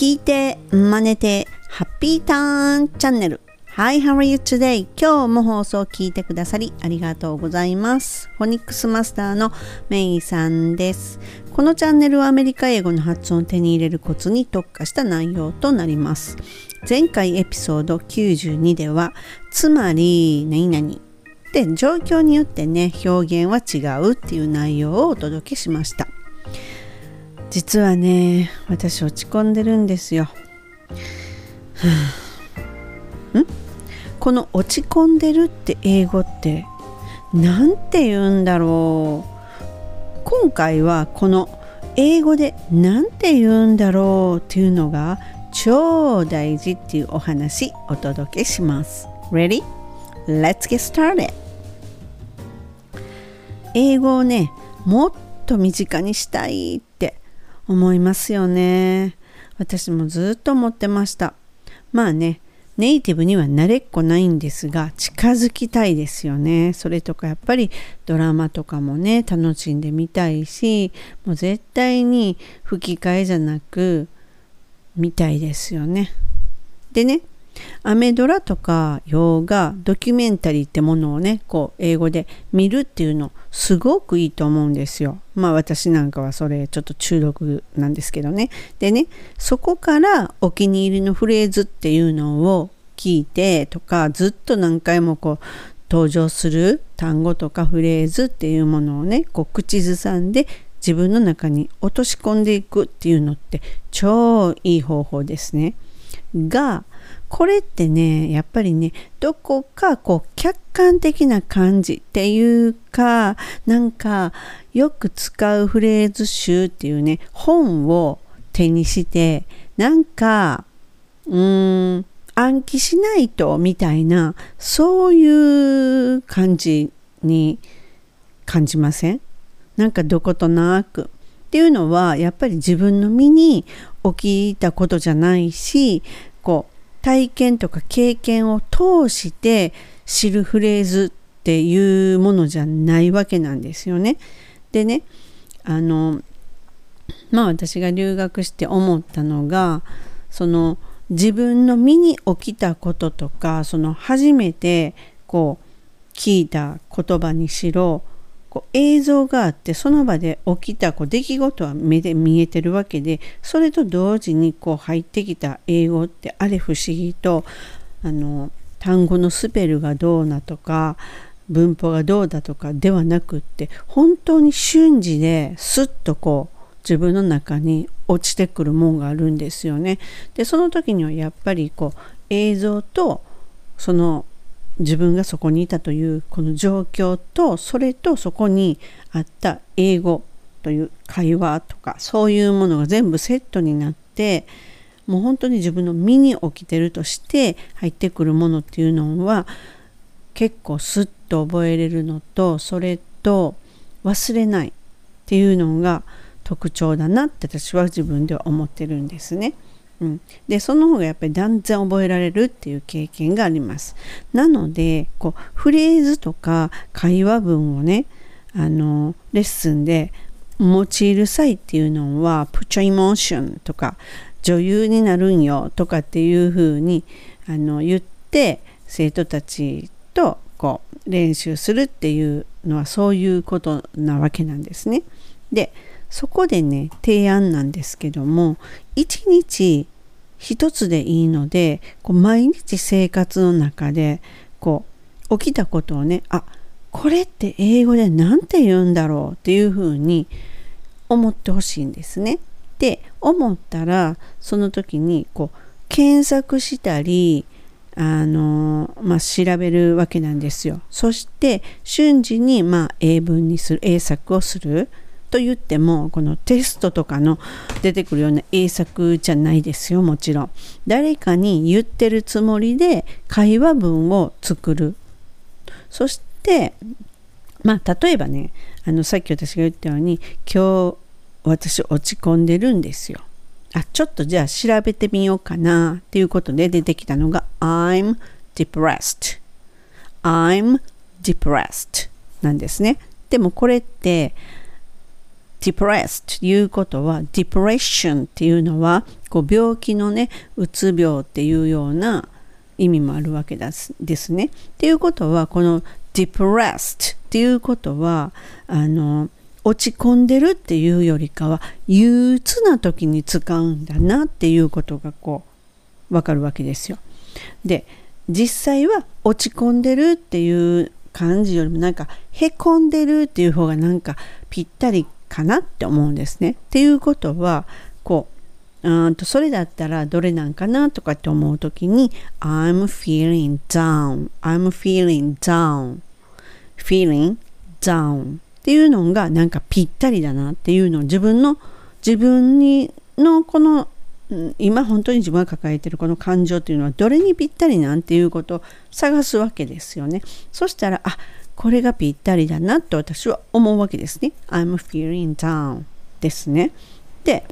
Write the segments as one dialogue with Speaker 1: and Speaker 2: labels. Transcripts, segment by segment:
Speaker 1: 聞いて、真似て、ハッピーターンチャンネル。Hi, how are you today? 今日も放送を聞いてくださりありがとうございます。フォニックスマスターのメイさんです。このチャンネルはアメリカ英語の発音を手に入れるコツに特化した内容となります。前回エピソード92では、つまり、何々で状況によってね、表現は違うっていう内容をお届けしました。実はね私落ち込んでるんですよ。ん？この落ち込んでるって英語って何て言うんだろう今回はこの英語で何て言うんだろうっていうのが超大事っていうお話お届けします。Ready? Let's get started! 英語をねもっと身近にしたいって思いますよね。私もずっと思ってました。まあね、ネイティブには慣れっこないんですが、近づきたいですよね。それとかやっぱりドラマとかもね、楽しんでみたいし、もう絶対に吹き替えじゃなく見たいですよね。でね、アメドラとか洋画ドキュメンタリーってものをねこう英語で見るっていうのすごくいいと思うんですよ。まあ私なんかはそれちょっと中毒なんですけどね。でねそこからお気に入りのフレーズっていうのを聞いてとかずっと何回もこう登場する単語とかフレーズっていうものをねこう口ずさんで自分の中に落とし込んでいくっていうのって超いい方法ですね。がこれってねやっぱりねどこかこう客観的な感じっていうかなんかよく使うフレーズ集っていうね本を手にしてなんかうーん暗記しないとみたいなそういう感じに感じません？なんかどことなく。っていうのはやっぱり自分の身に起きたことじゃないしこう体験とか経験を通して知るフレーズっていうものじゃないわけなんですよね。でねあのまあ私が留学して思ったのがその自分の身に起きたこととかその初めてこう聞いた言葉にしろこう映像があってその場で起きたこう出来事は目で見えてるわけでそれと同時にこう入ってきた英語ってあれ不思議とあの単語のスペルがどうなとか文法がどうだとかではなくって本当に瞬時ですっとこう自分の中に落ちてくるもんがあるんですよね。でその時にはやっぱりこう映像とその自分がそこにいたというこの状況とそれとそこにあった英語という会話とかそういうものが全部セットになってもう本当に自分の身に起きてるとして入ってくるものっていうのは結構スッと覚えれるのとそれと忘れないっていうのが特徴だなって私は自分では思ってるんですね。うん、でその方がやっぱり断然覚えられるっていう経験があります。なのでこうフレーズとか会話文をねあのレッスンで用いる際っていうのは「put your emotion」とか「女優になるんよ」とかっていうふうにあの言って生徒たちとこう練習するっていうのはそういうことなわけなんですね。でそこでね提案なんですけども一日一つでいいのでこう毎日生活の中でこう起きたことをねあこれって英語で何て言うんだろうっていうふうに思ってほしいんですね。で思ったらその時にこう検索したりあのまあ、調べるわけなんですよ。そして瞬時にまあ英文にする英作をする。と言ってもこのテストとかの出てくるような英作じゃないですよもちろん。誰かに言ってるつもりで会話文を作る。そしてまあ例えばねあのさっき私が言ったように今日私落ち込んでるんですよ。あちょっとじゃあ調べてみようかなっていうことで出てきたのが I'm depressed. I'm depressed なんですね。でもこれって depressed ということは depression っていうのはこう病気のねうつ病っていうような意味もあるわけですですね。っていうことはこの depressed っていうことはあの落ち込んでるっていうよりかは憂鬱な時に使うんだなっていうことがこうわかるわけですよ。で実際は落ち込んでるっていう感じよりもなんかへこんでるっていう方がなんかぴったりかなって思うんですね。っていうことはこううんとそれだったらどれなんかなとかって思う時に I'm feeling down I'm feeling down feeling down っていうのがなんかぴったりだなっていうのを自分の自分にのこの今本当に自分が抱えてるこの感情っていうのはどれにぴったりなんていうことを探すわけですよね。そしたらあこれがぴったりだなと私は思うわけですね。I'm feeling down ですね。で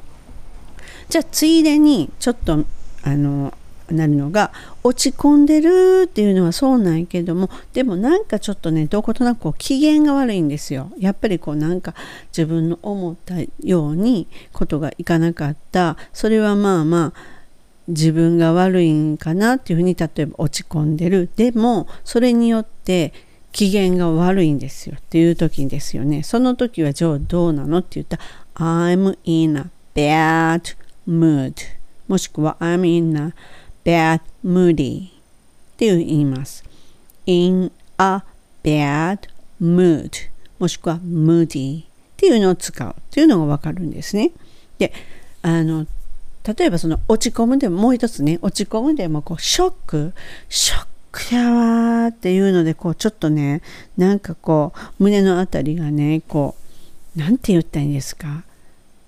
Speaker 1: じゃあついでにちょっとあのなるのが落ち込んでるっていうのはそうなんやけどもでもなんかちょっとねどことなくこう機嫌が悪いんですよやっぱりこうなんか自分の思ったようにことがいかなかったそれはまあまあ自分が悪いんかなっていうふうに例えば落ち込んでるでもそれによって機嫌が悪いんですよっていう時ですよね。その時はじゃあどうなのって言った I'm in a bad mood もしくは I'm in a bad moody って言います。in a bad mood もしくは moody っていうのを使う。っていうのがわかるんですね。で、あの、例えばその落ち込むでももう一つね、落ち込むでもこうショック、ショックやわーっていうのでこうちょっとね、なんかこう胸のあたりがね、こう、なんて言ったらいいんですか？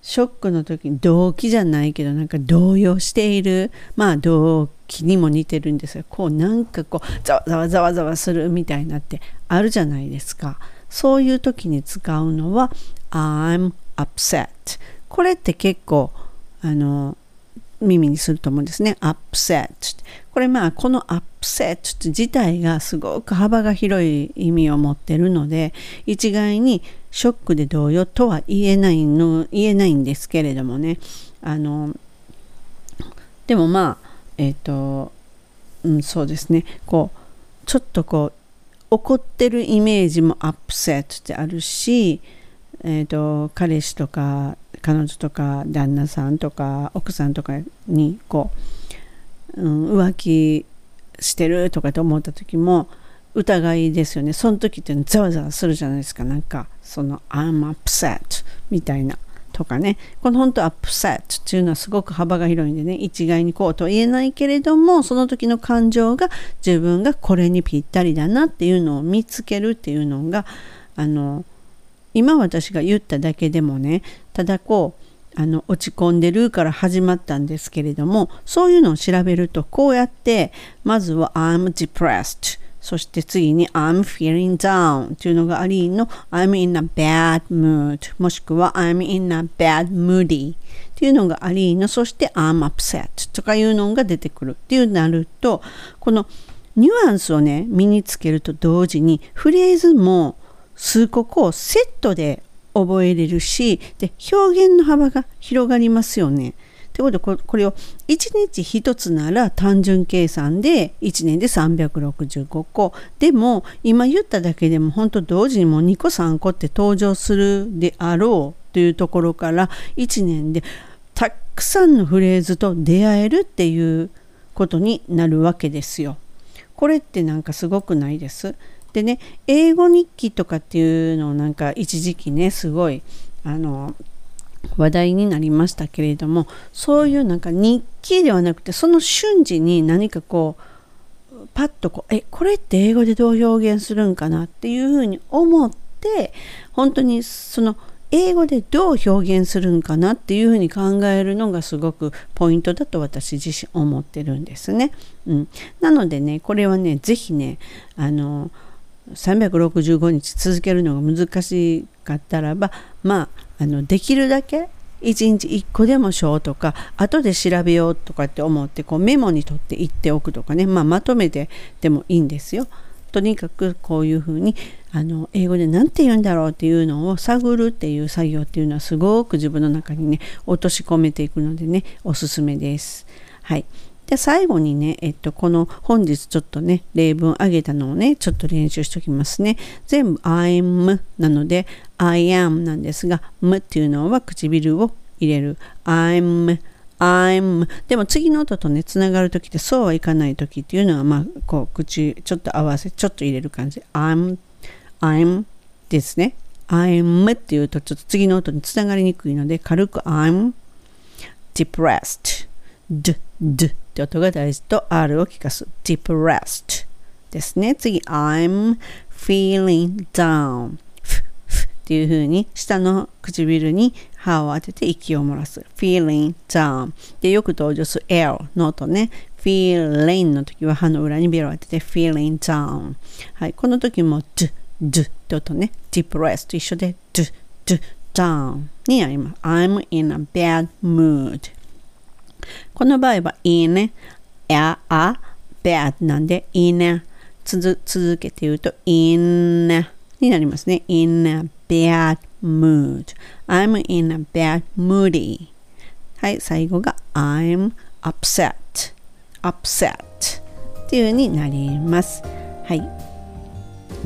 Speaker 1: ショックの時に動機じゃないけどなんか動揺しているまあ動機にも似てるんですがこうなんかこうざわざわざわざわするみたいなってあるじゃないですか。そういう時に使うのは I'm upset これって結構あの耳にすると思うんですね。upset これまあこの upset 自体がすごく幅が広い意味を持ってるので一概にショックで動揺とは言えないの言えないんですけれどもね。あのでもまあえっ、ー、と、うん、そうですね。こうちょっとこう怒ってるイメージもアップセットってあるし、えーと、彼氏とか彼女とか旦那さんとか奥さんとかにこう、うん、浮気してるとかと思った時も疑いですよね。その時ってざわざわするじゃないですか。なんかその I'm upset みたいなとかね。この本当 upset っていうのはすごく幅が広いんでね。一概にこうとは言えないけれどもその時の感情が自分がこれにぴったりだなっていうのを見つけるっていうのがあの今私が言っただけでもねただこうあの落ち込んでるから始まったんですけれどもそういうのを調べるとこうやってまずは I'm depressed そして次に I'm feeling down というのがありの I'm in a bad mood もしくは I'm in a bad moody っていうのがありのそして I'm upset とかいうのが出てくる。っていうなるとこのニュアンスをね身につけると同時にフレーズも数個をセットで覚えれるしで表現の幅が広がりますよね。ということでこれを1日1つなら単純計算で1年で365個でも今言っただけでも本当同時にもう2個3個って登場するであろうというところから1年でたくさんのフレーズと出会えるっていうことになるわけですよ。これってなんかすごくないです？でね英語日記とかっていうのをなんか一時期ねすごいあの話題になりましたけれどもそういうなんか日記ではなくてその瞬時に何かこうパッとこうえこれって英語でどう表現するんかなっていうふうに思って本当にその英語でどう表現するんかなっていうふうに考えるのがすごくポイントだと私自身思ってるんですね。うん、なのでねこれはね是非ねあの365日続けるのが難しかったらばまああのできるだけ1日1個でもしようとか後で調べようとかって思ってこうメモに取って言っておくとかね、まあ、まとめてでもいいんですよ。とにかくこういうふうにあの英語で何て言うんだろうっていうのを探るっていう作業っていうのはすごく自分の中にね落とし込めていくのでねおすすめです。はい。で最後にね、えっと、この本日ちょっとね例文あげたのをねちょっと練習しておきますね。全部 I'm なので I am なんですが M っていうのは唇を入れる。I'm I'm でも次の音とねつながる時ってそうはいかない時っていうのはまあこう口ちょっと合わせちょっと入れる感じ。I'm I'm ですね。I'm っていうとちょっと次の音につながりにくいので軽く I'm depressed d, d って音が大事と R を聞かす depressed ですね次 I'm feeling down ふふっていう風に下の唇に歯を当てて息を漏らす feeling down でよく登場する L の音ね feeling の時は歯の裏にベロを当てて feeling down はいこの時も d, d って音ね depressed と一緒で d, d down になります I'm in a bad mood この場合は、いいね。え、あ、べあ、なんで、いいね。つづ、続けて言うと、いいね。になりますね。in a bad mood.I'm in a bad moody. はい、最後が I'm upset.upset. っていう風になります。はい。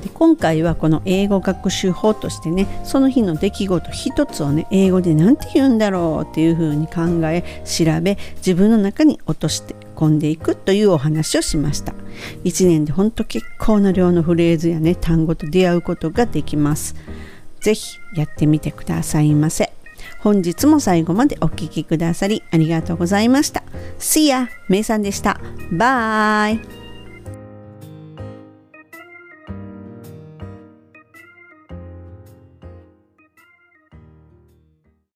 Speaker 1: で今回はこの英語学習法としてねその日の出来事一つをね英語で何て言うんだろうっていう風に考え調べ自分の中に落として込んでいくというお話をしました。1年でほんと結構な量のフレーズやね単語と出会うことができます。是非やってみてくださいませ。本日も最後までお聴きくださりありがとうございました。See ya! めいさんでした。バイ。